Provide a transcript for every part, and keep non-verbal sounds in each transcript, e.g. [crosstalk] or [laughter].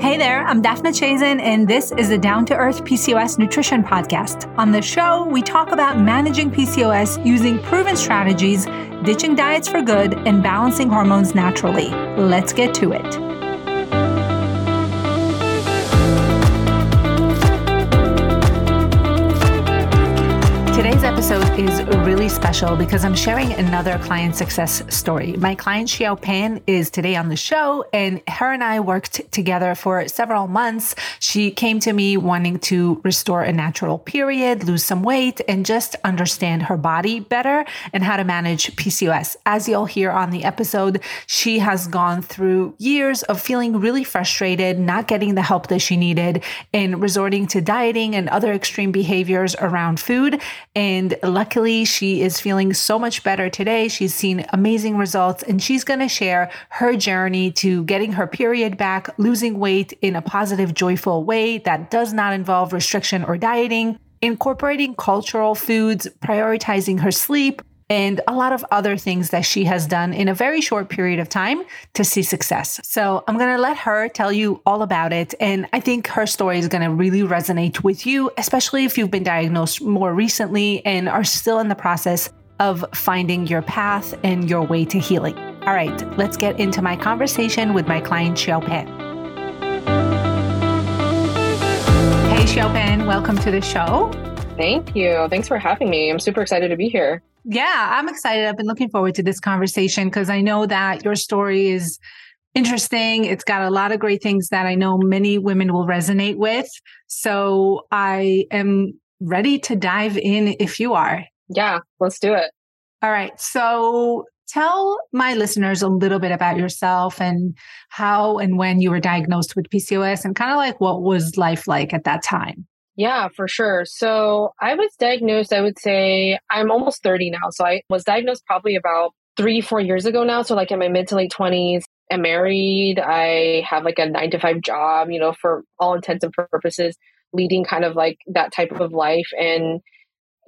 Hey there, I'm Daphna Chazen, and this is the Down to Earth PCOS Nutrition Podcast. On the show, we talk about managing PCOS using proven strategies, ditching diets for good, and balancing hormones naturally. Let's get to it. Is really special because I'm sharing another client success story. My client Xiao Pan is today on the show, and her and I worked together for several months. She came to me wanting to restore a natural period, lose some weight, and just understand her body better and how to manage PCOS. As you'll hear on the episode, she has gone through years of feeling really frustrated, not getting the help that she needed, and resorting to dieting and other extreme behaviors around food. And luckily, she is feeling so much better today. She's seen amazing results, and she's going to share her journey to getting her period back, losing weight in a positive, joyful way that does not involve restriction or dieting, incorporating cultural foods, prioritizing her sleep, and a lot of other things that she has done in a very short period of time to see success. So I'm going to let her tell you all about it. And I think her story is going to really resonate with you, especially if you've been diagnosed more recently and are still in the process of finding your path and your way to healing. All right, let's get into my conversation with my client, Xiao Pan. Hey, Xiao Pan, welcome to the show. Thank you. Thanks for having me. I'm super excited to be here. Yeah, I'm excited. I've been looking forward to this conversation because I know that your story is interesting. It's got a lot of great things that I know many women will resonate with. So I am ready to dive in if you are. Yeah, let's do it. All right. So tell my listeners a little bit about yourself and how and when you were diagnosed with PCOS and kind of like what was life like at that time. Yeah, for sure. So I was diagnosed, I would say I'm almost 30 now. So I was diagnosed probably about three, four years ago now. So like in my mid to late 20s. I'm married. I have like a nine to five job, you know, for all intents and purposes, leading kind of like that type of life. And,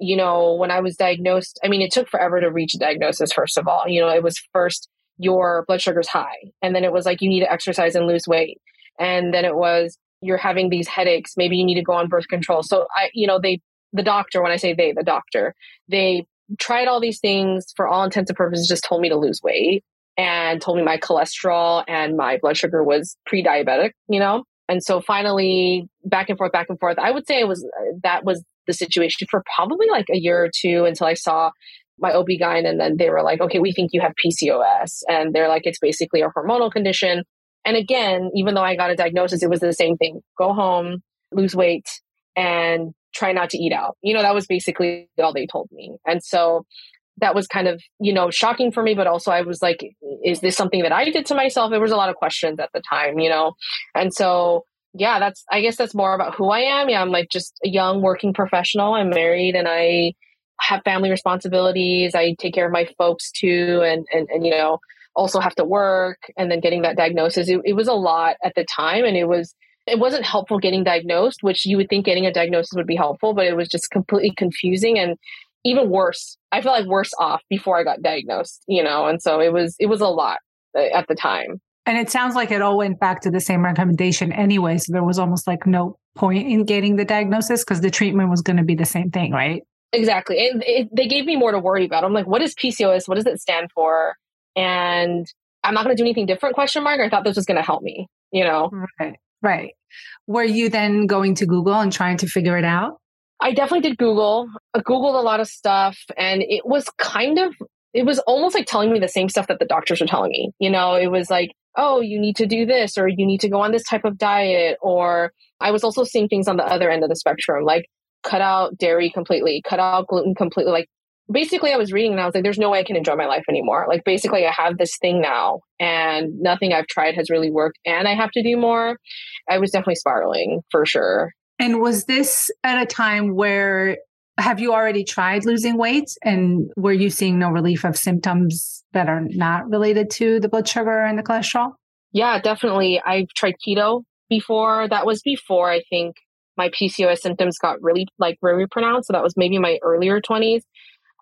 you know, when I was diagnosed, I mean, it took forever to reach a diagnosis, first of all. You know, it was first your blood sugar's high. And then it was like you need to exercise and lose weight. And then it was you're having these headaches, maybe you need to go on birth control. So I, you know, they, the doctor, when I say they, the doctor, they tried all these things for all intents and purposes, just told me to lose weight and told me my cholesterol and my blood sugar was pre-diabetic, you know? And so finally back and forth, back and forth, I would say it was, that was the situation for probably like a year or two until I saw my OB-GYN and then they were like, okay, we think you have PCOS. And they're like, it's basically a hormonal condition. And again, even though I got a diagnosis, it was the same thing. Go home, lose weight, and try not to eat out. You know, that was basically all they told me. And so that was kind of, you know, shocking for me, but also I was like, is this something that I did to myself? There was a lot of questions at the time, you know? And so, yeah, that's, I guess that's more about who I am. Yeah, I'm like just a young working professional. I'm married and I have family responsibilities. I take care of my folks too. And, and, and, you know, also have to work and then getting that diagnosis. It, it was a lot at the time and it was, it wasn't helpful getting diagnosed, which you would think getting a diagnosis would be helpful, but it was just completely confusing and even worse. I felt like worse off before I got diagnosed, you know, and so it was, it was a lot uh, at the time. And it sounds like it all went back to the same recommendation anyway. So there was almost like no point in getting the diagnosis because the treatment was going to be the same thing, right? Exactly. And it, they gave me more to worry about. I'm like, what is PCOS? What does it stand for? And I'm not going to do anything different question mark. I thought this was going to help me, you know? Right. Right. Were you then going to Google and trying to figure it out? I definitely did Google. I Googled a lot of stuff and it was kind of, it was almost like telling me the same stuff that the doctors were telling me. You know, it was like, oh, you need to do this or you need to go on this type of diet. Or I was also seeing things on the other end of the spectrum, like cut out dairy completely, cut out gluten completely. Like basically I was reading and I was like, there's no way I can enjoy my life anymore. Like basically I have this thing now and nothing I've tried has really worked and I have to do more. I was definitely spiraling for sure. And was this at a time where have you already tried losing weight and were you seeing no relief of symptoms that are not related to the blood sugar and the cholesterol? Yeah, definitely. I've tried keto before. That was before I think my PCOS symptoms got really like very pronounced. So that was maybe my earlier 20s.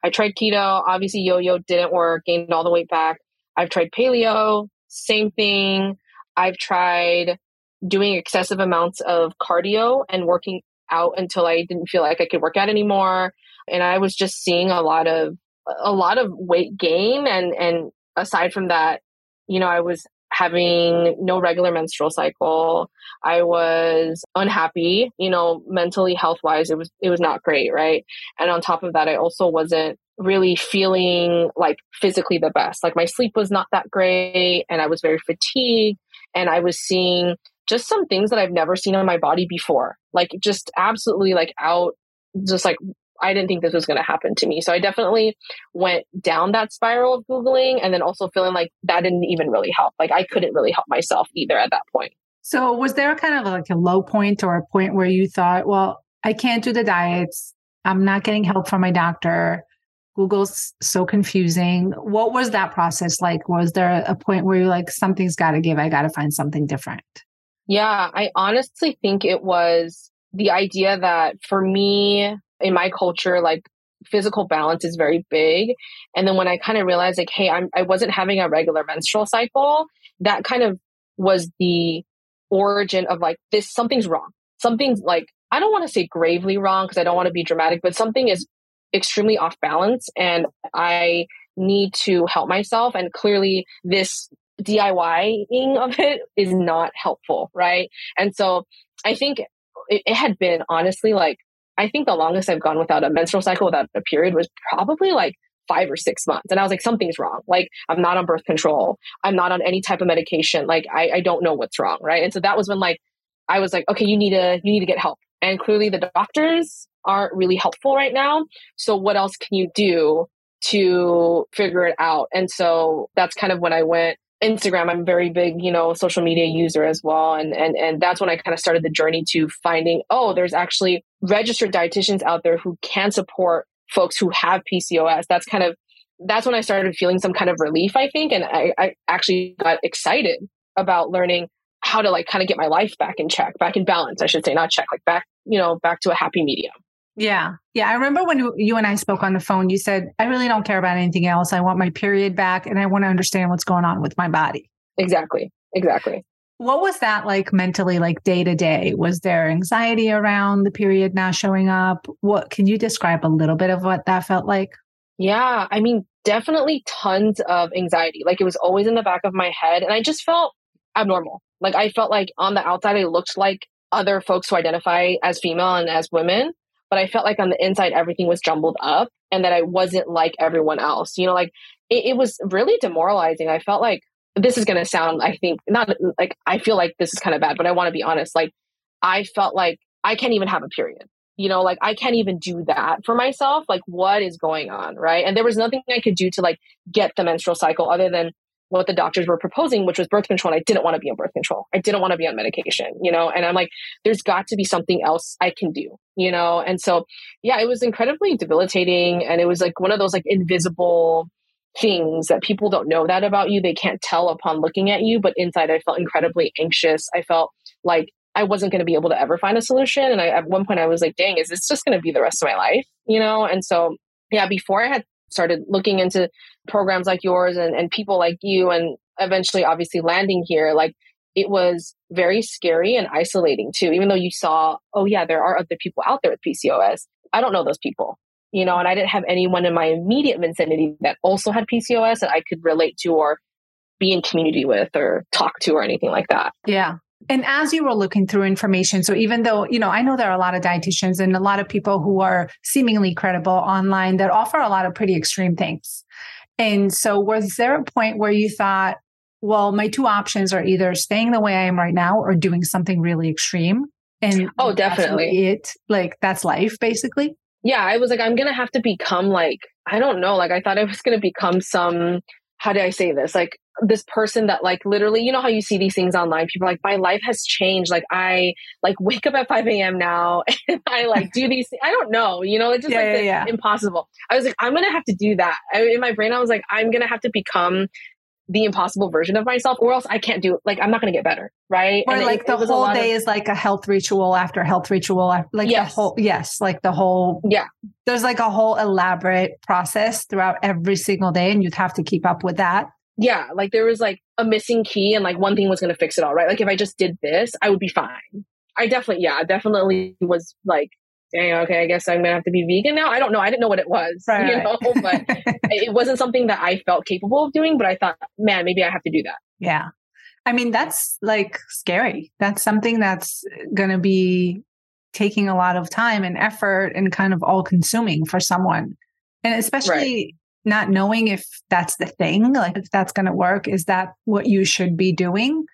I tried keto. Obviously, yo yo didn't work, gained all the weight back. I've tried paleo, same thing. I've tried doing excessive amounts of cardio and working out until I didn't feel like I could work out anymore. And I was just seeing a lot of a lot of weight gain and and aside from that, you know, I was having no regular menstrual cycle. I was unhappy, you know, mentally health wise, it was, it was not great. Right. And on top of that, I also wasn't really feeling like physically the best. Like my sleep was not that great and I was very fatigued and I was seeing just some things that I've never seen on my body before. Like just absolutely like out, just like I didn't think this was going to happen to me. So I definitely went down that spiral of Googling and then also feeling like that didn't even really help. Like I couldn't really help myself either at that point. So was there kind of like a low point or a point where you thought, well, I can't do the diets. I'm not getting help from my doctor. Google's so confusing. What was that process like? Was there a point where you're like, something's got to give? I got to find something different? Yeah, I honestly think it was the idea that for me, in my culture, like physical balance is very big. And then when I kind of realized like, hey, I'm, I wasn't having a regular menstrual cycle, that kind of was the origin of like this, something's wrong. Something's like, I don't want to say gravely wrong because I don't want to be dramatic, but something is extremely off balance and I need to help myself. And clearly this DIYing of it is not helpful. Right. And so I think it, it had been honestly like I think the longest I've gone without a menstrual cycle, without a period was probably like five or six months. And I was like, something's wrong. Like, I'm not on birth control. I'm not on any type of medication. Like, I, I don't know what's wrong. Right. And so that was when like, I was like, okay, you need to, you need to get help. And clearly the doctors aren't really helpful right now. So what else can you do to figure it out? And so that's kind of when I went Instagram, I'm a very big, you know, social media user as well. And, and, and that's when I kind of started the journey to finding, oh, there's actually registered dietitians out there who can support folks who have PCOS. That's kind of, that's when I started feeling some kind of relief, I think. And I, I actually got excited about learning how to like kind of get my life back in check, back in balance, I should say, not check, like back, you know, back to a happy medium. Yeah. Yeah. I remember when you and I spoke on the phone, you said, I really don't care about anything else. I want my period back and I want to understand what's going on with my body. Exactly. Exactly. What was that like mentally, like day to day? Was there anxiety around the period not showing up? What can you describe a little bit of what that felt like? Yeah. I mean, definitely tons of anxiety. Like it was always in the back of my head. And I just felt abnormal. Like I felt like on the outside, I looked like other folks who identify as female and as women but I felt like on the inside, everything was jumbled up and that I wasn't like everyone else. You know, like it, it was really demoralizing. I felt like this is going to sound, I think, not like I feel like this is kind of bad, but I want to be honest. Like I felt like I can't even have a period. You know, like I can't even do that for myself. Like, what is going on? Right. And there was nothing I could do to like get the menstrual cycle other than what the doctors were proposing, which was birth control. And I didn't want to be on birth control. I didn't want to be on medication, you know, and I'm like, there's got to be something else I can do, you know? And so, yeah, it was incredibly debilitating. And it was like one of those like invisible things that people don't know that about you. They can't tell upon looking at you. But inside, I felt incredibly anxious. I felt like I wasn't going to be able to ever find a solution. And I, at one point, I was like, dang, is this just going to be the rest of my life? You know? And so, yeah, before I had started looking into programs like yours and, and people like you and eventually obviously landing here like it was very scary and isolating too even though you saw oh yeah there are other people out there with pcos i don't know those people you know and i didn't have anyone in my immediate vicinity that also had pcos that i could relate to or be in community with or talk to or anything like that. Yeah and as you were looking through information, so even though, you know, I know there are a lot of dietitians and a lot of people who are seemingly credible online that offer a lot of pretty extreme things. And so was there a point where you thought, well, my two options are either staying the way I am right now or doing something really extreme? And oh, definitely. It like that's life basically. Yeah. I was like, I'm going to have to become like, I don't know. Like I thought I was going to become some, how do I say this? Like this person that like literally, you know how you see these things online. People like, my life has changed. Like I like [laughs] wake up at 5 a.m. now and I like do these. I don't know. You know, it's just yeah, like yeah, yeah. impossible. I was like, I'm gonna have to do that. I, in my brain, I was like, I'm gonna have to become the impossible version of myself, or else I can't do. it. Like I'm not gonna get better, right? Or and like it, the it whole day of, is like a health ritual after health ritual. Like yes. the whole yes, like the whole yeah. There's like a whole elaborate process throughout every single day, and you'd have to keep up with that yeah, like there was like a missing key and like one thing was going to fix it all, right? Like if I just did this, I would be fine. I definitely, yeah, definitely was like, dang, okay, I guess I'm gonna have to be vegan now. I don't know. I didn't know what it was, [laughs] right. you know, [laughs] but it wasn't something that I felt capable of doing. But I thought, man, maybe I have to do that. Yeah, I mean, that's like scary. That's something that's gonna be taking a lot of time and effort and kind of all consuming for someone, and especially. Right. Not knowing if that's the thing, like if that's going to work, is that what you should be doing?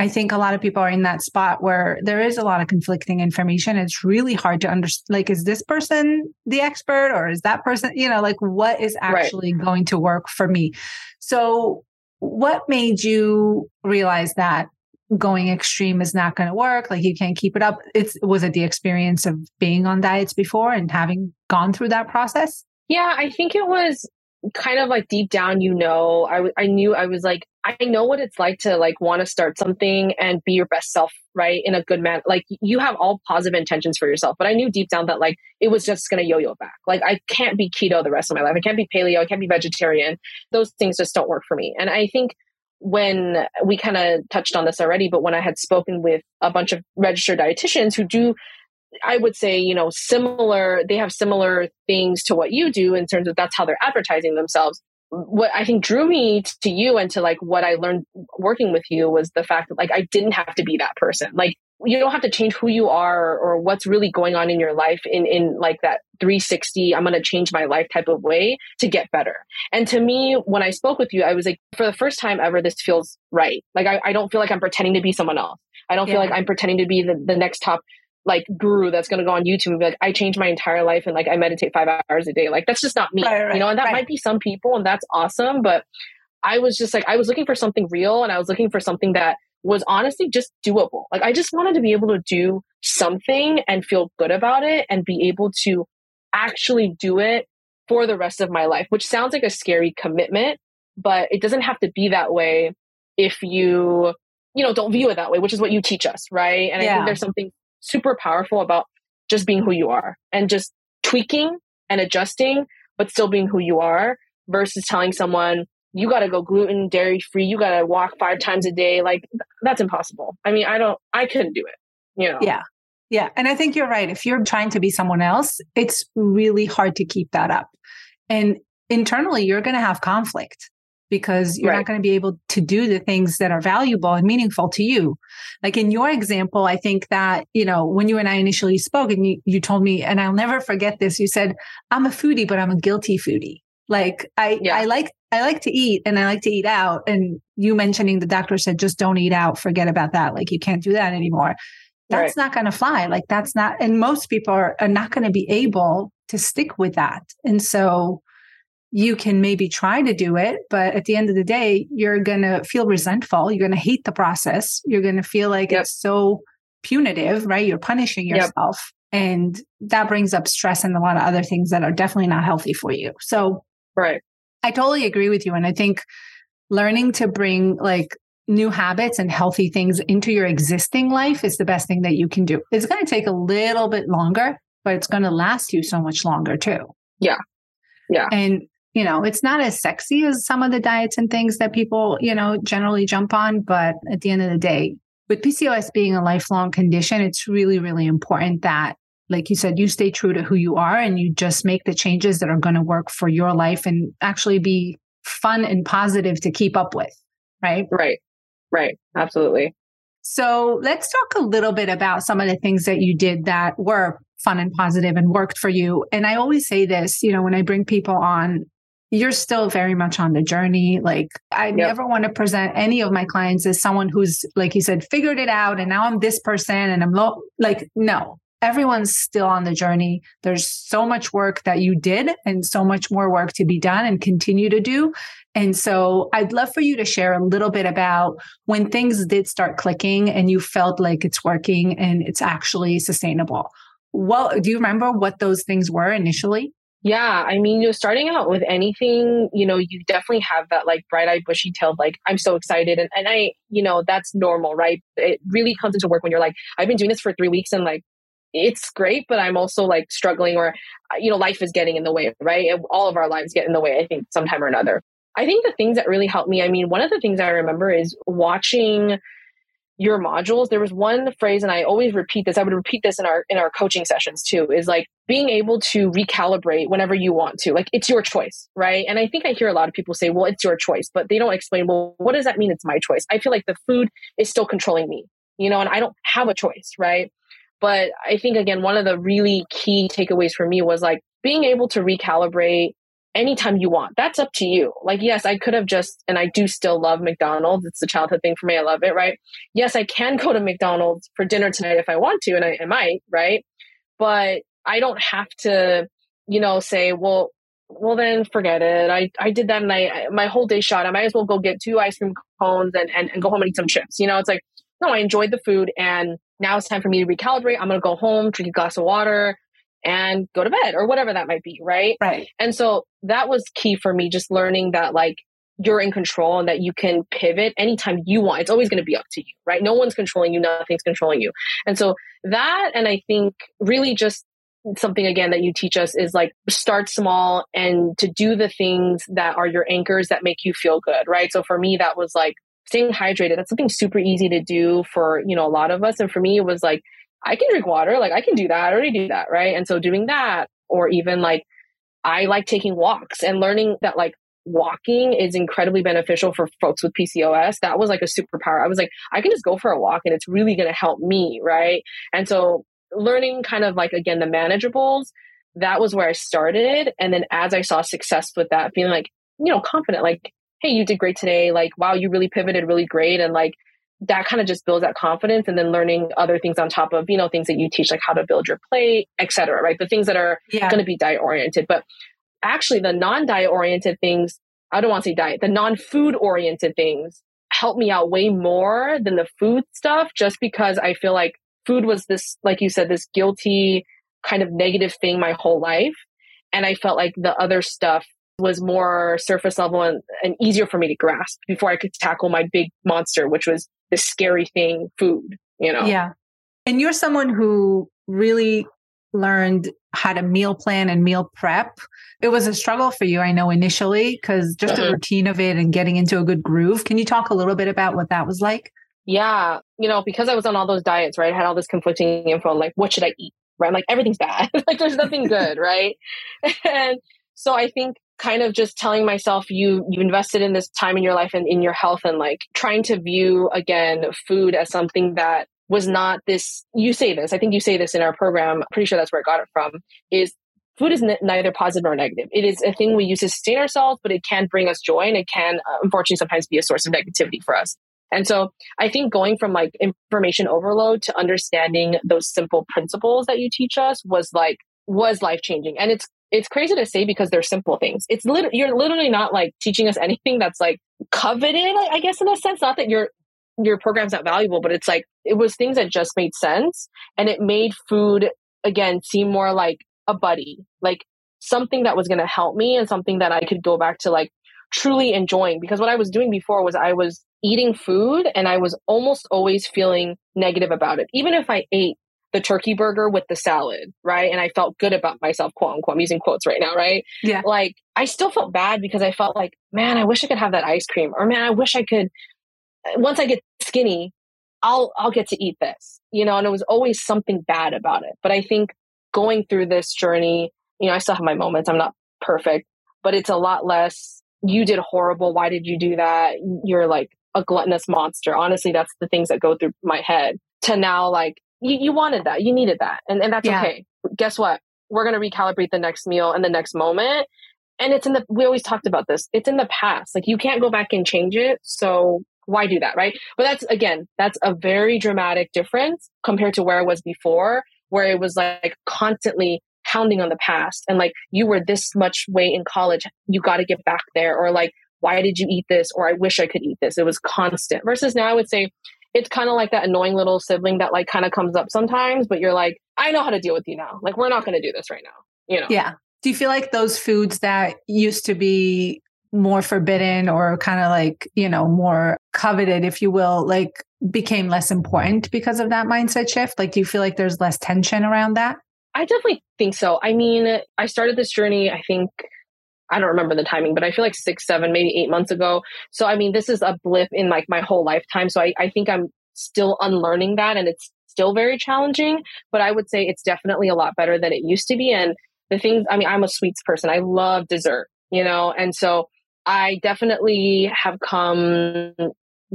I think a lot of people are in that spot where there is a lot of conflicting information. It's really hard to understand. Like, is this person the expert or is that person, you know, like what is actually right. going to work for me? So, what made you realize that going extreme is not going to work? Like, you can't keep it up? It's, was it the experience of being on diets before and having gone through that process? Yeah, I think it was kind of like deep down, you know, I, I knew I was like, I know what it's like to like want to start something and be your best self, right? In a good man. Like you have all positive intentions for yourself, but I knew deep down that like it was just going to yo-yo back. Like I can't be keto the rest of my life. I can't be paleo. I can't be vegetarian. Those things just don't work for me. And I think when we kind of touched on this already, but when I had spoken with a bunch of registered dietitians who do I would say, you know, similar, they have similar things to what you do in terms of that's how they're advertising themselves. What I think drew me to you and to like what I learned working with you was the fact that like I didn't have to be that person. Like you don't have to change who you are or what's really going on in your life in in like that 360 i'm going to change my life type of way to get better and to me when i spoke with you i was like for the first time ever this feels right like i, I don't feel like i'm pretending to be someone else i don't yeah. feel like i'm pretending to be the, the next top like guru that's going to go on YouTube and be like, I changed my entire life and like I meditate five hours a day. Like that's just not me, right, right, you know, and that right. might be some people and that's awesome. But I was just like, I was looking for something real and I was looking for something that was honestly just doable. Like I just wanted to be able to do something and feel good about it and be able to actually do it for the rest of my life, which sounds like a scary commitment, but it doesn't have to be that way if you you know don't view it that way which is what you teach us right and yeah. i think there's something super powerful about just being who you are and just tweaking and adjusting, but still being who you are versus telling someone, you got to go gluten, dairy free, you got to walk five times a day. Like that's impossible. I mean, I don't, I couldn't do it, you know? Yeah. Yeah. And I think you're right. If you're trying to be someone else, it's really hard to keep that up. And internally, you're going to have conflict because you're right. not going to be able to do the things that are valuable and meaningful to you. Like in your example, I think that, you know, when you and I initially spoke and you, you told me, and I'll never forget this, you said, I'm a foodie, but I'm a guilty foodie. Like I, yeah. I like, I like to eat and I like to eat out. And you mentioning the doctor said, just don't eat out. Forget about that. Like you can't do that anymore. That's right. not going to fly. Like that's not, and most people are, are not going to be able to stick with that. And so you can maybe try to do it, but at the end of the day, you're going to feel resentful. You're going to hate the process. You're going to feel like yep. it's so punitive, right? You're punishing yourself. Yep. And that brings up stress and a lot of other things that are definitely not healthy for you. So, right. I totally agree with you. And I think learning to bring like new habits and healthy things into your existing life is the best thing that you can do. It's going to take a little bit longer, but it's going to last you so much longer too. Yeah. Yeah. And you know, it's not as sexy as some of the diets and things that people, you know, generally jump on. But at the end of the day, with PCOS being a lifelong condition, it's really, really important that, like you said, you stay true to who you are and you just make the changes that are going to work for your life and actually be fun and positive to keep up with. Right. Right. Right. Absolutely. So let's talk a little bit about some of the things that you did that were fun and positive and worked for you. And I always say this, you know, when I bring people on, you're still very much on the journey. Like I yep. never want to present any of my clients as someone who's, like you said, figured it out and now I'm this person and I'm low. Like, no, everyone's still on the journey. There's so much work that you did and so much more work to be done and continue to do. And so I'd love for you to share a little bit about when things did start clicking and you felt like it's working and it's actually sustainable. Well, do you remember what those things were initially? Yeah, I mean, you know, starting out with anything, you know, you definitely have that like bright eyed, bushy tailed, like, I'm so excited. And, and I, you know, that's normal, right? It really comes into work when you're like, I've been doing this for three weeks and like, it's great, but I'm also like struggling or, uh, you know, life is getting in the way, right? All of our lives get in the way, I think, sometime or another. I think the things that really helped me, I mean, one of the things I remember is watching your modules there was one phrase and i always repeat this i would repeat this in our in our coaching sessions too is like being able to recalibrate whenever you want to like it's your choice right? And i think i hear a lot of people say well it's your choice but they don't explain well what does that mean it's my choice? I feel like the food is still controlling me you know and i don't have a choice right? But i think again one of the really key takeaways for me was like being able to recalibrate anytime you want. That's up to you. Like, yes, I could have just, and I do still love McDonald's. It's a childhood thing for me. I love it, right? Yes, I can go to McDonald's for dinner tonight if I want to, and I, I might, right? But I don't have to, you know, say, well, well then forget it. I, I did that and I, my whole day shot. I might as well go get two ice cream cones and, and, and go home and eat some chips. You know, it's like, no, I enjoyed the food and now it's time for me to recalibrate. I'm going to go home, drink a glass of water, and go to bed or whatever that might be, right? Right. And so that was key for me, just learning that like you're in control and that you can pivot anytime you want. It's always going to be up to you, right? No one's controlling you, nothing's controlling you. And so that, and I think really just something again that you teach us is like start small and to do the things that are your anchors that make you feel good, right? So for me, that was like staying hydrated. That's something super easy to do for, you know, a lot of us. And for me, it was like, I can drink water. Like I can do that. I already do that. Right. And so doing that, or even like, I like taking walks and learning that like walking is incredibly beneficial for folks with PCOS. That was like a superpower. I was like, I can just go for a walk and it's really going to help me. Right. And so learning kind of like, again, the manageables, that was where I started. And then as I saw success with that, feeling like, you know, confident, like, hey, you did great today. Like, wow, you really pivoted really great. And like, that kind of just builds that confidence and then learning other things on top of you know things that you teach like how to build your plate etc right the things that are yeah. going to be diet oriented but actually the non-diet oriented things i don't want to say diet the non-food oriented things help me out way more than the food stuff just because i feel like food was this like you said this guilty kind of negative thing my whole life and i felt like the other stuff was more surface level and, and easier for me to grasp before I could tackle my big monster, which was the scary thing, food, you know? Yeah. And you're someone who really learned how to meal plan and meal prep. It was a struggle for you, I know, initially, because just mm-hmm. the routine of it and getting into a good groove. Can you talk a little bit about what that was like? Yeah. You know, because I was on all those diets, right? I had all this conflicting info, like, what should I eat? Right. I'm like, everything's bad. [laughs] like, there's nothing good. right. [laughs] And so I think kind of just telling myself you you invested in this time in your life and in your health and like trying to view again food as something that was not this you say this i think you say this in our program I'm pretty sure that's where i got it from is food is n- neither positive nor negative it is a thing we use to sustain ourselves but it can bring us joy and it can uh, unfortunately sometimes be a source of negativity for us and so I think going from like information overload to understanding those simple principles that you teach us was like was life changing. And it's it's crazy to say because they're simple things. It's literally, you're literally not like teaching us anything that's like coveted, I guess, in a sense. Not that your, your program's not valuable, but it's like, it was things that just made sense. And it made food, again, seem more like a buddy, like something that was going to help me and something that I could go back to like truly enjoying. Because what I was doing before was I was eating food and I was almost always feeling negative about it. Even if I ate the turkey burger with the salad, right? And I felt good about myself, quote unquote. I'm using quotes right now, right? Yeah. Like I still felt bad because I felt like, man, I wish I could have that ice cream, or man, I wish I could. Once I get skinny, I'll I'll get to eat this, you know. And it was always something bad about it. But I think going through this journey, you know, I still have my moments. I'm not perfect, but it's a lot less. You did horrible. Why did you do that? You're like a gluttonous monster. Honestly, that's the things that go through my head. To now, like you, you wanted that, you needed that, and, and that's yeah. okay. Guess what? We're going to recalibrate the next meal and the next moment. And it's in the, we always talked about this. It's in the past. Like you can't go back and change it. So why do that? Right. But that's again, that's a very dramatic difference compared to where it was before, where it was like constantly pounding on the past and like you were this much weight in college. You got to get back there or like, why did you eat this? Or I wish I could eat this. It was constant versus now I would say, it's kind of like that annoying little sibling that like kind of comes up sometimes, but you're like, I know how to deal with you now. Like, we're not going to do this right now, you know? Yeah. Do you feel like those foods that used to be more forbidden or kind of like, you know, more coveted, if you will, like became less important because of that mindset shift? Like, do you feel like there's less tension around that? I definitely think so. I mean, I started this journey, I think I don't remember the timing, but I feel like six, seven, maybe eight months ago. So, I mean, this is a blip in like my whole lifetime. So I, I think I'm still unlearning that and it's still very challenging, but I would say it's definitely a lot better than it used to be. And the things, I mean, I'm a sweets person. I love dessert, you know, and so I definitely have come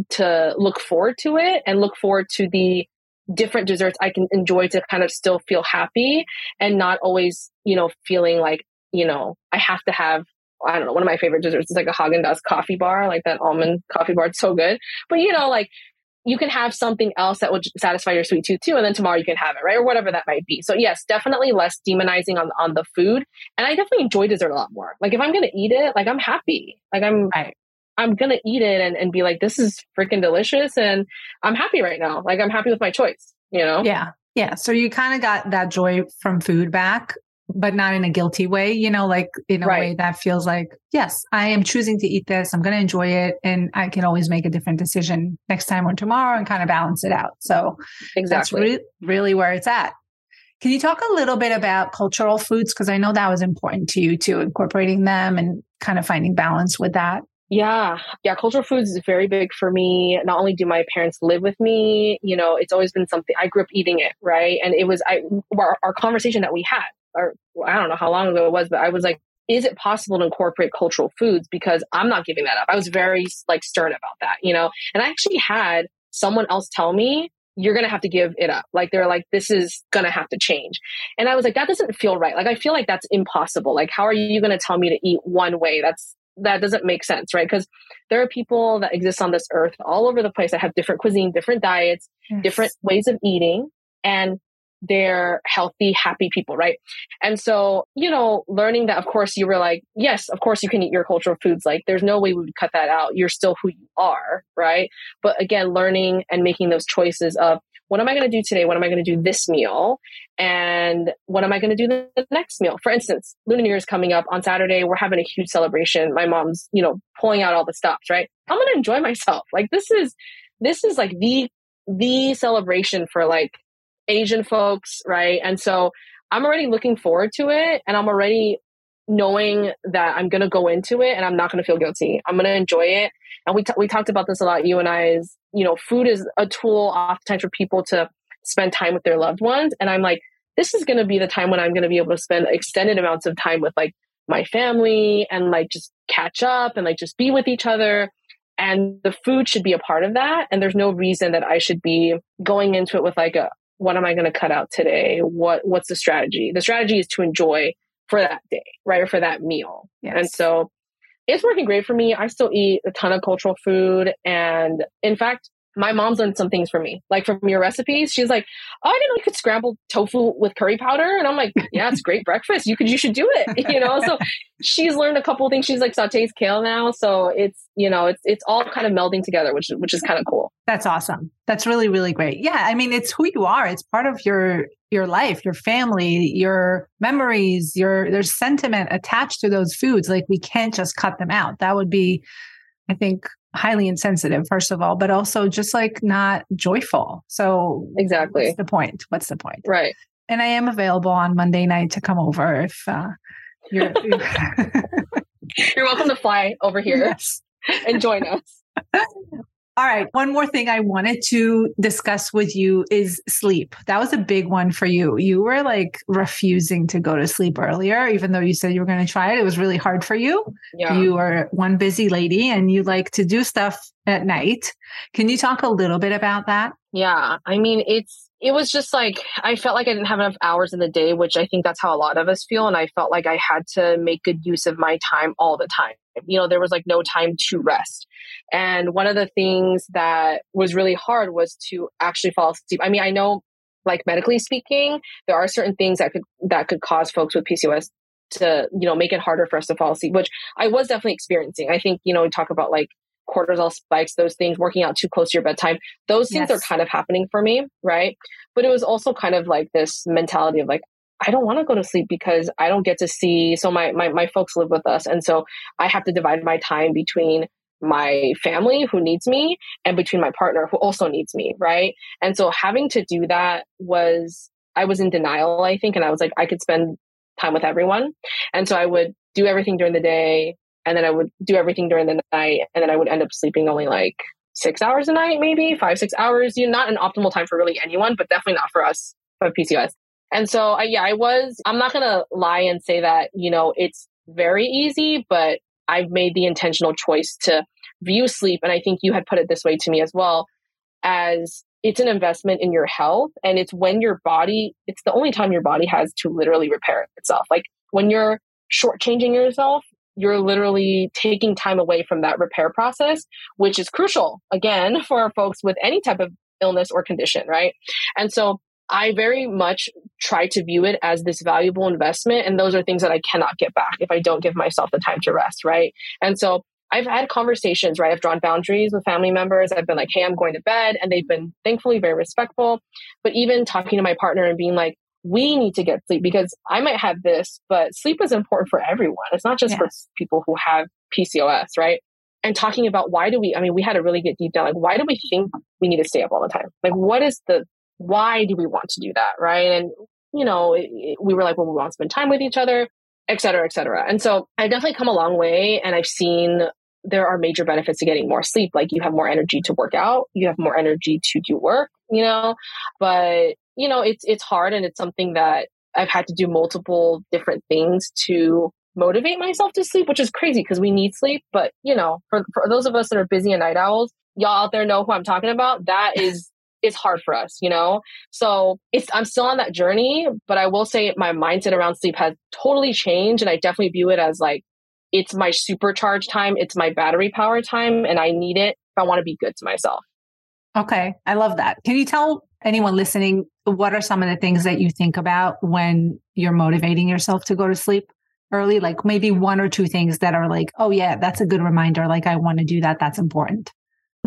to look forward to it and look forward to the different desserts I can enjoy to kind of still feel happy and not always, you know, feeling like, you know, I have to have I don't know, one of my favorite desserts is like a Haagen Dazs coffee bar, like that almond coffee bar. It's so good. But you know, like you can have something else that would satisfy your sweet tooth too, and then tomorrow you can have it, right? Or whatever that might be. So yes, definitely less demonizing on on the food, and I definitely enjoy dessert a lot more. Like if I'm gonna eat it, like I'm happy, like I'm right. I'm gonna eat it and, and be like, this is freaking delicious and I'm happy right now. Like I'm happy with my choice, you know? Yeah. Yeah. So you kind of got that joy from food back, but not in a guilty way, you know, like in a right. way that feels like, yes, I am choosing to eat this. I'm going to enjoy it. And I can always make a different decision next time or tomorrow and kind of balance it out. So exactly. that's re- really where it's at. Can you talk a little bit about cultural foods? Because I know that was important to you too, incorporating them and kind of finding balance with that. Yeah. Yeah. Cultural foods is very big for me. Not only do my parents live with me, you know, it's always been something I grew up eating it. Right. And it was, I, our, our conversation that we had, or I don't know how long ago it was, but I was like, is it possible to incorporate cultural foods? Because I'm not giving that up. I was very like stern about that, you know, and I actually had someone else tell me, you're going to have to give it up. Like they're like, this is going to have to change. And I was like, that doesn't feel right. Like I feel like that's impossible. Like, how are you going to tell me to eat one way? That's, that doesn't make sense, right? Because there are people that exist on this earth all over the place that have different cuisine, different diets, yes. different ways of eating, and they're healthy, happy people, right? And so, you know, learning that, of course, you were like, yes, of course, you can eat your cultural foods. Like, there's no way we would cut that out. You're still who you are, right? But again, learning and making those choices of what am I going to do today? What am I going to do this meal? And what am I going to do the next meal? For instance, Lunar New Year is coming up on Saturday. We're having a huge celebration. My mom's, you know, pulling out all the stops, right? I'm going to enjoy myself. Like this is, this is like the, the celebration for like Asian folks, right? And so I'm already looking forward to it and I'm already knowing that I'm going to go into it and I'm not going to feel guilty. I'm going to enjoy it. And we, t- we talked about this a lot, you and I, is, you know, food is a tool oftentimes for people to spend time with their loved ones. And I'm like, this is going to be the time when I'm going to be able to spend extended amounts of time with like my family and like just catch up and like just be with each other. And the food should be a part of that. And there's no reason that I should be going into it with like a, what am I going to cut out today? What, what's the strategy? The strategy is to enjoy for that day, right? Or for that meal. Yes. And so it's working great for me. I still eat a ton of cultural food. And in fact, my mom's learned some things from me, like from your recipes. She's like, "Oh, I didn't know you could scramble tofu with curry powder," and I'm like, "Yeah, it's great breakfast. You could, you should do it." [laughs] You know, so she's learned a couple things. She's like sautés kale now, so it's you know, it's it's all kind of melding together, which which is kind of cool. That's awesome. That's really really great. Yeah, I mean, it's who you are. It's part of your your life, your family, your memories. Your there's sentiment attached to those foods. Like we can't just cut them out. That would be, I think, highly insensitive first of all but also just like not joyful. So exactly. what's the point? What's the point? Right. And i am available on monday night to come over if uh, you're [laughs] [laughs] you're welcome to fly over here yes. and join us [laughs] all right. One more thing I wanted to discuss with you is sleep. That was a big one for you. You were like refusing to go to sleep earlier, even though you said you were going to try it. It was really hard for you. Yeah. You are one busy lady and you like to do stuff at night. Can you talk a little bit about that? Yeah. I mean, it's, it was just like I felt like I didn't have enough hours in the day, which I think that's how a lot of us feel. And I felt like I had to make good use of my time all the time. You know, there was like no time to rest. And one of the things that was really hard was to actually fall asleep. I mean, I know like medically speaking, there are certain things that could that could cause folks with PCOS to, you know, make it harder for us to fall asleep, which I was definitely experiencing. I think, you know, we talk about like cortisol spikes, those things, working out too close to your bedtime, those things yes. are kind of happening for me, right? But it was also kind of like this mentality of like, I don't want to go to sleep because I don't get to see. So my, my, my folks live with us. And so I have to divide my time between my family who needs me and between my partner who also needs me. Right. And so having to do that was, I was in denial, I think. And I was like, I could spend time with everyone. And so I would do everything during the day and then I would do everything during the night and then I would end up sleeping only like six hours a night, maybe five, six hours. You know, not an optimal time for really anyone, but definitely not for us for PCOS. And so, uh, yeah, I was, I'm not going to lie and say that, you know, it's very easy, but I've made the intentional choice to view sleep. And I think you had put it this way to me as well as it's an investment in your health. And it's when your body, it's the only time your body has to literally repair itself. Like when you're shortchanging yourself, you're literally taking time away from that repair process, which is crucial again [laughs] for folks with any type of illness or condition, right? And so I very much try to view it as this valuable investment. And those are things that I cannot get back if I don't give myself the time to rest, right? And so I've had conversations, right? I've drawn boundaries with family members. I've been like, hey, I'm going to bed. And they've been thankfully very respectful. But even talking to my partner and being like, we need to get sleep because I might have this, but sleep is important for everyone. It's not just yes. for people who have PCOS, right? And talking about why do we, I mean, we had a really get deep down, like, why do we think we need to stay up all the time? Like, what is the, why do we want to do that, right? And, you know, it, it, we were like, well, we want to spend time with each other, et cetera, et cetera. And so I've definitely come a long way and I've seen there are major benefits to getting more sleep. Like you have more energy to work out, you have more energy to do work, you know, but you know, it's, it's hard and it's something that I've had to do multiple different things to motivate myself to sleep, which is crazy because we need sleep. But you know, for, for those of us that are busy and night owls, y'all out there know who I'm talking about. That is is hard for us, you know? So it's, I'm still on that journey, but I will say my mindset around sleep has totally changed. And I definitely view it as like, it's my supercharge time. It's my battery power time and I need it if I want to be good to myself. Okay. I love that. Can you tell anyone listening what are some of the things that you think about when you're motivating yourself to go to sleep early? Like maybe one or two things that are like, oh, yeah, that's a good reminder. Like, I want to do that. That's important.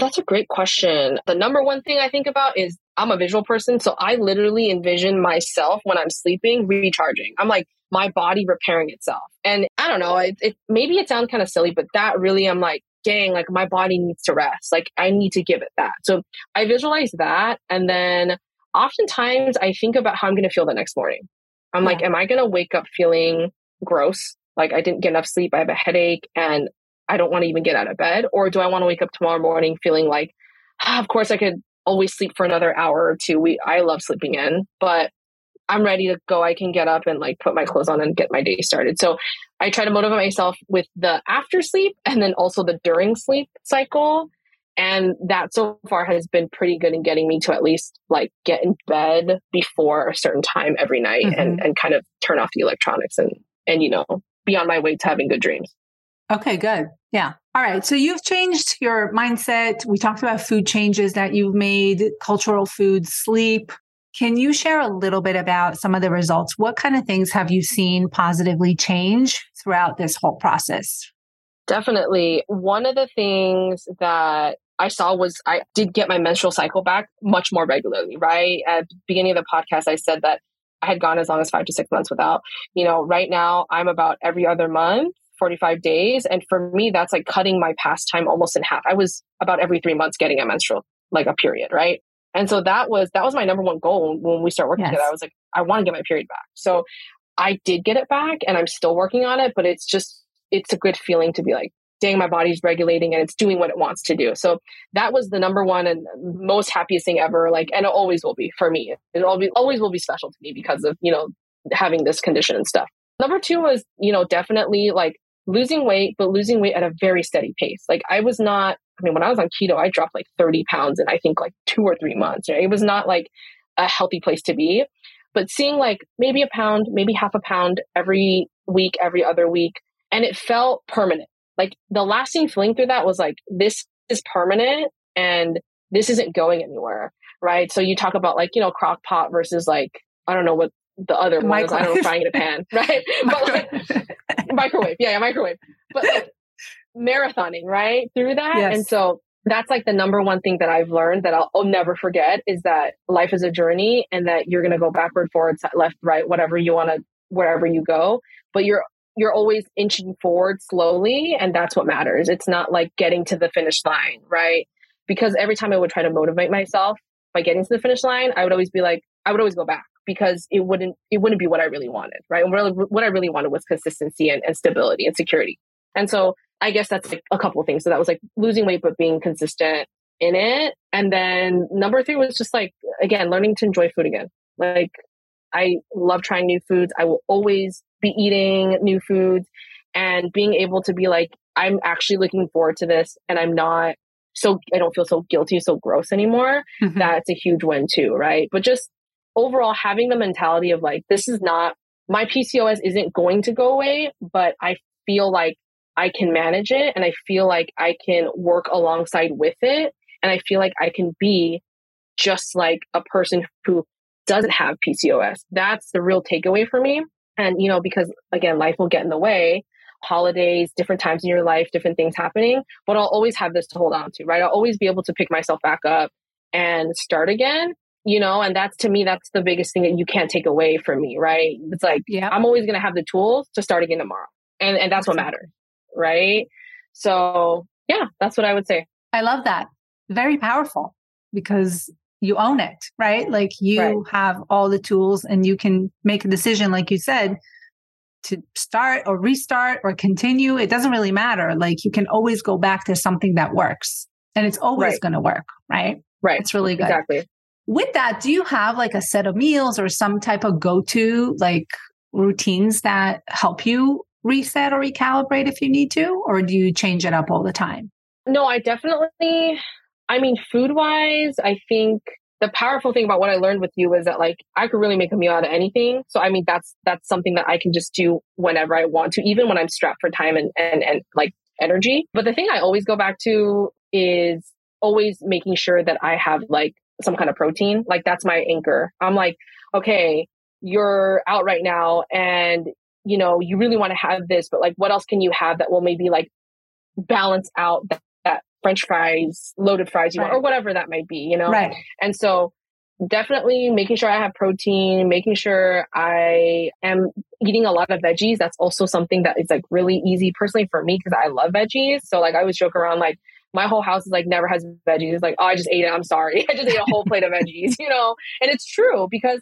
That's a great question. The number one thing I think about is I'm a visual person. So I literally envision myself when I'm sleeping recharging. I'm like, my body repairing itself. And I don't know, it, it maybe it sounds kind of silly, but that really, I'm like, dang, like my body needs to rest. Like I need to give it that. So I visualize that. And then oftentimes I think about how I'm going to feel the next morning. I'm yeah. like, am I going to wake up feeling gross? Like I didn't get enough sleep. I have a headache and I don't want to even get out of bed. Or do I want to wake up tomorrow morning feeling like, ah, of course I could always sleep for another hour or two. We, I love sleeping in, but I'm ready to go. I can get up and like put my clothes on and get my day started. So I try to motivate myself with the after sleep and then also the during sleep cycle. And that so far has been pretty good in getting me to at least like get in bed before a certain time every night mm-hmm. and, and kind of turn off the electronics and, and, you know, be on my way to having good dreams. Okay, good. Yeah. All right. So you've changed your mindset. We talked about food changes that you've made, cultural food, sleep. Can you share a little bit about some of the results? What kind of things have you seen positively change throughout this whole process? Definitely. One of the things that I saw was I did get my menstrual cycle back much more regularly, right? At the beginning of the podcast, I said that I had gone as long as five to six months without. You know, right now I'm about every other month 45 days. And for me, that's like cutting my pastime almost in half. I was about every three months getting a menstrual, like a period, right? And so that was, that was my number one goal when we start working yes. together. I was like, I want to get my period back. So I did get it back and I'm still working on it, but it's just, it's a good feeling to be like, dang, my body's regulating and it's doing what it wants to do. So that was the number one and most happiest thing ever. Like, and it always will be for me. It always, always will be special to me because of, you know, having this condition and stuff. Number two was, you know, definitely like losing weight, but losing weight at a very steady pace. Like I was not, I mean, when I was on keto, I dropped like 30 pounds in I think like two or three months. Right? It was not like a healthy place to be. But seeing like maybe a pound, maybe half a pound every week, every other week, and it felt permanent. Like the lasting feeling through that was like, this is permanent and this isn't going anywhere. Right. So you talk about like, you know, crock pot versus like, I don't know what the other ones. I don't know, frying in a pan, [laughs] right? [laughs] but like, [laughs] microwave, yeah, yeah, microwave. But like, marathoning, right, through that, yes. and so that's like the number one thing that I've learned that I'll, I'll never forget is that life is a journey, and that you're going to go backward, forward, left, right, whatever you want to, wherever you go, but you're you're always inching forward slowly, and that's what matters. It's not like getting to the finish line, right? Because every time I would try to motivate myself by getting to the finish line, I would always be like, I would always go back because it wouldn't it wouldn't be what I really wanted, right? And really, what I really wanted was consistency and, and stability and security. And so I guess that's like a couple of things. So that was like losing weight but being consistent in it. And then number three was just like again learning to enjoy food again. Like I love trying new foods. I will always be eating new foods and being able to be like I'm actually looking forward to this and I'm not so I don't feel so guilty, so gross anymore. Mm-hmm. That's a huge win too, right? But just overall having the mentality of like, this is not, my PCOS isn't going to go away, but I feel like I can manage it and I feel like I can work alongside with it. And I feel like I can be just like a person who doesn't have PCOS. That's the real takeaway for me. And, you know, because again, life will get in the way, holidays, different times in your life, different things happening, but I'll always have this to hold on to, right? I'll always be able to pick myself back up and start again you know and that's to me that's the biggest thing that you can't take away from me right? It's like yeah i'm always going to have the tools to start again tomorrow and and that's what matters right? So yeah that's what i would say. I love that. Very powerful because you own it right? Like you right. have all the tools and you can make a decision like you said to start or restart or continue. It doesn't really matter. Like you can always go back to something that works and it's always right. going to work right? Right. It's really good. Exactly with that, do you have like a set of meals or some type of go to like routines that help you reset or recalibrate if you need to? Or do you change it up all the time? No, I definitely, I mean, food wise, I think the powerful thing about what I learned with you is that like I could really make a meal out of anything. So I mean that's that's something that I can just do whenever I want to, even when I'm strapped for time and and, and like energy. But the thing I always go back to is always making sure that I have like some kind of protein. Like that's my anchor. I'm like, okay, you're out right now and you know, you really want to have this, but like what else can you have that will maybe like balance out that, that french fries, loaded fries you right. want, or whatever that might be, you know? Right. And so definitely making sure I have protein, making sure I am eating a lot of veggies. That's also something that is like really easy personally for me because I love veggies. So like I always joke around like my whole house is like never has veggies. It's like, oh, I just ate it. I'm sorry. [laughs] I just ate a whole plate of veggies, you know? And it's true because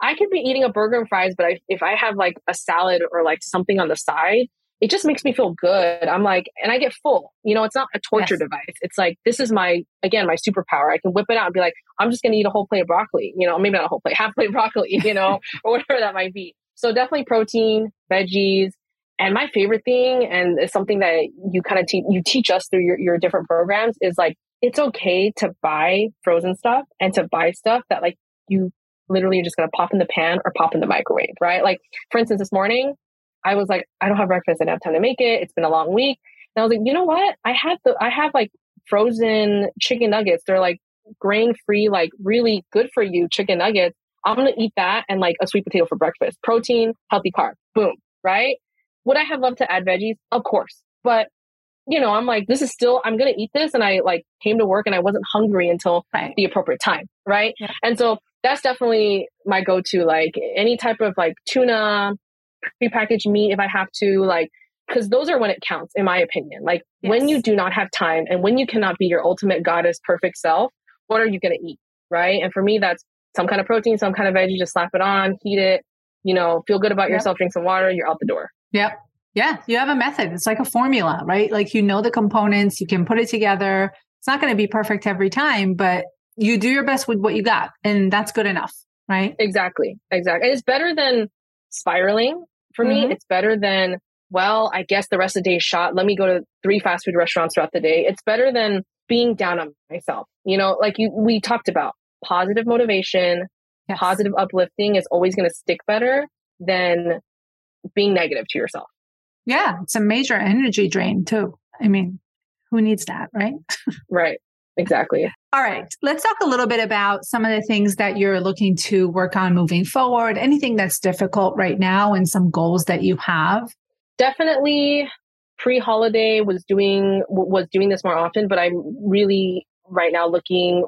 I could be eating a burger and fries, but I, if I have like a salad or like something on the side, it just makes me feel good. I'm like, and I get full. You know, it's not a torture yes. device. It's like, this is my, again, my superpower. I can whip it out and be like, I'm just going to eat a whole plate of broccoli, you know, maybe not a whole plate, [laughs] half plate of broccoli, you know, [laughs] or whatever that might be. So definitely protein, veggies, and my favorite thing, and it's something that you kind of teach, you teach us through your, your different programs is like, it's okay to buy frozen stuff and to buy stuff that like you literally are just to pop in the pan or pop in the microwave, right? Like, for instance, this morning, I was like, I don't have breakfast. I don't have time to make it. It's been a long week. And I was like, you know what? I have the, I have like frozen chicken nuggets. They're like grain free, like really good for you chicken nuggets. I'm to eat that and like a sweet potato for breakfast. Protein, healthy carb. Boom. Right. Would I have loved to add veggies? Of course. But, you know, I'm like, this is still, I'm going to eat this. And I like came to work and I wasn't hungry until right. the appropriate time. Right. Yeah. And so that's definitely my go to. Like any type of like tuna, prepackaged meat if I have to, like, because those are when it counts, in my opinion. Like yes. when you do not have time and when you cannot be your ultimate goddess perfect self, what are you going to eat? Right. And for me, that's some kind of protein, some kind of veggie, just slap it on, heat it, you know, feel good about yep. yourself, drink some water, you're out the door. Yep. Yeah. You have a method. It's like a formula, right? Like you know the components, you can put it together. It's not going to be perfect every time, but you do your best with what you got, and that's good enough, right? Exactly. Exactly. It's better than spiraling for mm-hmm. me. It's better than, well, I guess the rest of the day is shot. Let me go to three fast food restaurants throughout the day. It's better than being down on myself. You know, like you, we talked about positive motivation, yes. positive uplifting is always going to stick better than being negative to yourself. Yeah, it's a major energy drain too. I mean, who needs that, right? [laughs] right. Exactly. All right. Let's talk a little bit about some of the things that you're looking to work on moving forward, anything that's difficult right now, and some goals that you have. Definitely pre-holiday was doing was doing this more often, but I'm really right now looking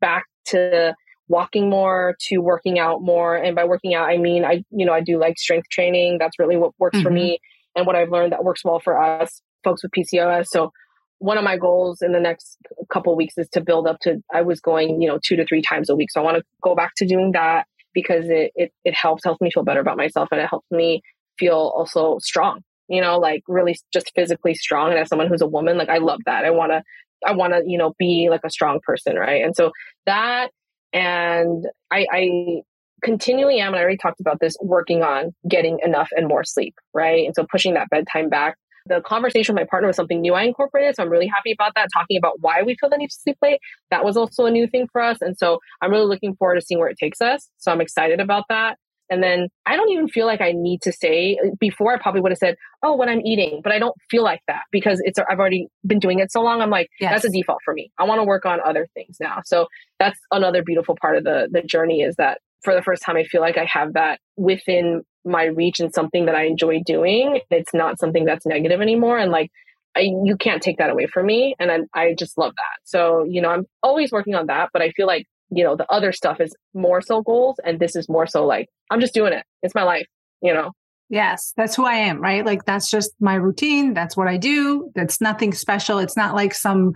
back to walking more to working out more and by working out i mean i you know i do like strength training that's really what works mm-hmm. for me and what i've learned that works well for us folks with pcos so one of my goals in the next couple weeks is to build up to i was going you know two to three times a week so i want to go back to doing that because it, it, it helps, helps me feel better about myself and it helps me feel also strong, you know, like really just physically strong. And as someone who's a woman, like I love that. I want to, I want to, you know, be like a strong person. Right. And so that, and I, I continually am, and I already talked about this, working on getting enough and more sleep. Right. And so pushing that bedtime back the conversation with my partner was something new I incorporated. So I'm really happy about that. Talking about why we feel the need to sleep late. That was also a new thing for us. And so I'm really looking forward to seeing where it takes us. So I'm excited about that. And then I don't even feel like I need to say before I probably would have said, oh, when I'm eating, but I don't feel like that because it's, I've already been doing it so long. I'm like, yes. that's a default for me. I want to work on other things now. So that's another beautiful part of the, the journey is that for the first time, I feel like I have that within my reach and something that I enjoy doing. It's not something that's negative anymore. And like, I, you can't take that away from me. And I, I just love that. So, you know, I'm always working on that, but I feel like, you know, the other stuff is more so goals. And this is more so like, I'm just doing it. It's my life, you know? Yes, that's who I am, right? Like that's just my routine. That's what I do. That's nothing special. It's not like some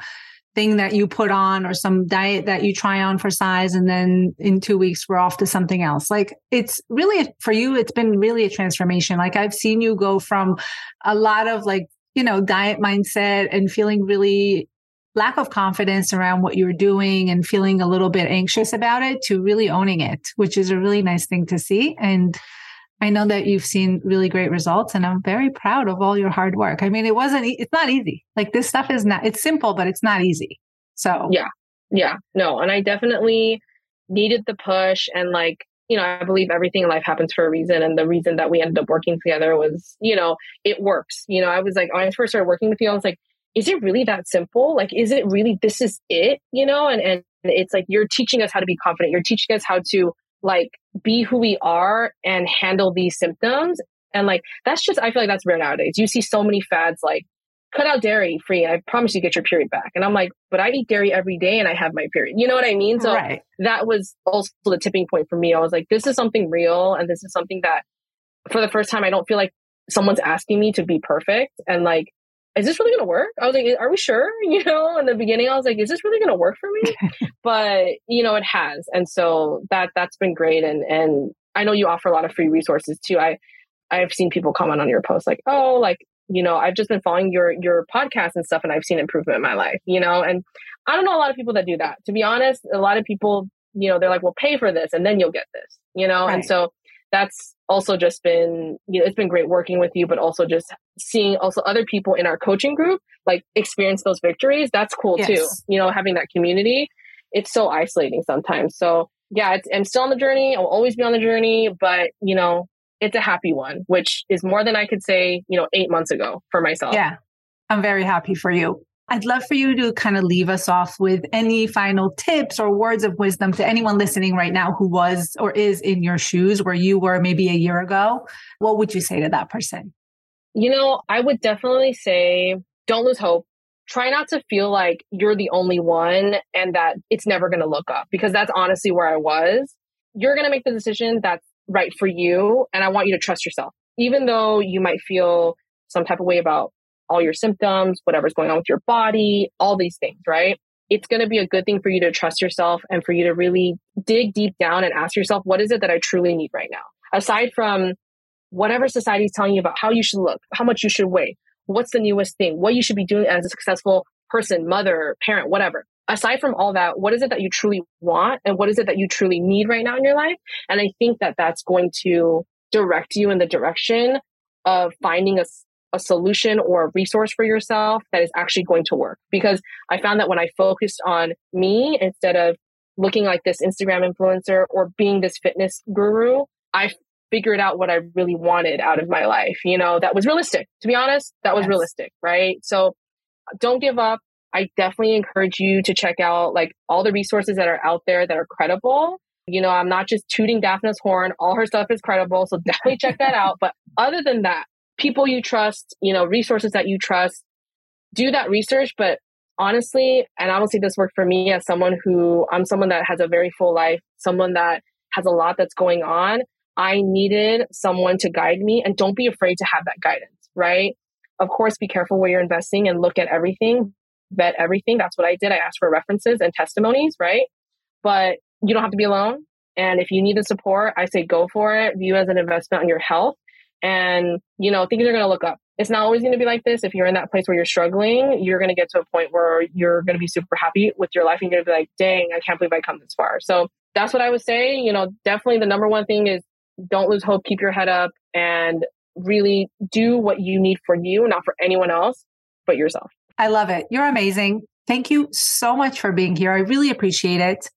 thing that you put on or some diet that you try on for size and then in two weeks we're off to something else like it's really for you it's been really a transformation like i've seen you go from a lot of like you know diet mindset and feeling really lack of confidence around what you're doing and feeling a little bit anxious about it to really owning it which is a really nice thing to see and I know that you've seen really great results and I'm very proud of all your hard work. I mean, it wasn't, it's not easy. Like this stuff is not, it's simple, but it's not easy. So, yeah. Yeah. No. And I definitely needed the push and like, you know, I believe everything in life happens for a reason. And the reason that we ended up working together was, you know, it works. You know, I was like, when I first started working with you, I was like, is it really that simple? Like, is it really, this is it, you know? And, and it's like, you're teaching us how to be confident. You're teaching us how to like be who we are and handle these symptoms. And like, that's just, I feel like that's rare nowadays. You see so many fads like, cut out dairy free and I promise you get your period back. And I'm like, but I eat dairy every day and I have my period. You know what I mean? So right. that was also the tipping point for me. I was like, this is something real and this is something that for the first time I don't feel like someone's asking me to be perfect and like is this really going to work? I was like, are we sure? [laughs] You know, in the beginning, I was like, is this really going to work for me? [laughs] but you know, it has. And so that, that's been great. And, and I know you offer a lot of free resources too. I, I've seen people comment on your post like, oh, like, you know, I've just been following your, your podcast and stuff and I've seen improvement in my life, you know, and I don't know a lot of people that do that. To be honest, a lot of people, you know, they're like, well, pay for this and then you'll get this, you know? Right. And so that's also just been, you know, it's been great working with you, but also just seeing also other people in our coaching group like experience those victories. That's cool yes. too. You know, having that community. It's so isolating sometimes. So yeah, I'm still on the journey. I'll always be on the journey, but you know, it's a happy one, which is more than I could say, you know, eight months ago for myself. Yeah. I'm very happy for you. I'd love for you to kind of leave us off with any final tips or words of wisdom to anyone listening right now who was or is in your shoes where you were maybe a year ago. What would you say to that person? You know, I would definitely say don't lose hope. Try not to feel like you're the only one and that it's never going to look up because that's honestly where I was. You're going to make the decision that's right for you. And I want you to trust yourself. Even though you might feel some type of way about all your symptoms, whatever's going on with your body, all these things, right? It's going to be a good thing for you to trust yourself and for you to really dig deep down and ask yourself, what is it that I truly need right now? Aside from whatever society is telling you about how you should look, how much you should weigh, what's the newest thing, what you should be doing as a successful person, mother, parent, whatever. Aside from all that, what is it that you truly want and what is it that you truly need right now in your life? And I think that that's going to direct you in the direction of finding a a solution or a resource for yourself that is actually going to work. Because I found that when I focused on me instead of looking like this Instagram influencer or being this fitness guru, I figured out what I really wanted out of my life. You know, that was realistic. To be honest, that was yes. realistic, right? So don't give up. I definitely encourage you to check out like all the resources that are out there that are credible. You know, I'm not just tooting Daphne's horn. All her stuff is credible. So [laughs] definitely check that out. But other than that, people you trust, you know, resources that you trust, do that research. But honestly, and say this worked for me as someone who I'm someone that has a very full life, someone that has a lot that's going on. I needed someone to guide me and don't be afraid to have that guidance, right? Of course, be careful where you're investing and look at everything, vet everything. That's what I did. I asked for references and testimonies, right? But you don't have to be alone. And if you need the support, I say go for it. View as an investment on your health. And, you know, things are going to look up. It's not always going to be like this. If you're in that place where you're struggling, you're going to get to a point where you're going to be super happy with your life and you're going to be like, dang, I can't believe I come this far. So that's what I would say. You know, definitely the number one thing is don't lose hope, keep your head up and really do what you need for you, not for anyone else but yourself. I love it. You're amazing. Thank you so much for being here. I really appreciate it.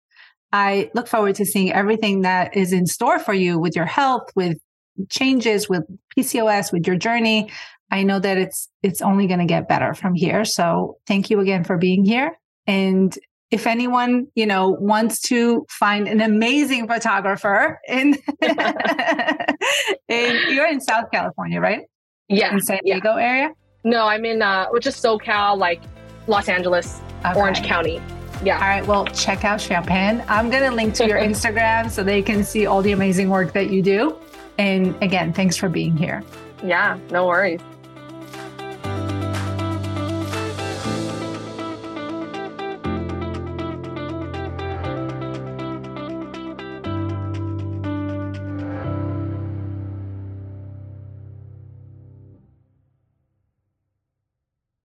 I look forward to seeing everything that is in store for you with your health, with changes, with PCOS, with your journey. I know that it's it's only going to get better from here. So thank you again for being here. And if anyone, you know, wants to find an amazing photographer in, [laughs] in you're in South California, right? Yeah. In San Diego yeah. area? No, I'm in uh which is SoCal, like Los Angeles, okay. Orange County. Yeah. All right. Well, check out Champagne. I'm going to link to your [laughs] Instagram so they can see all the amazing work that you do. And again, thanks for being here. Yeah, no worries.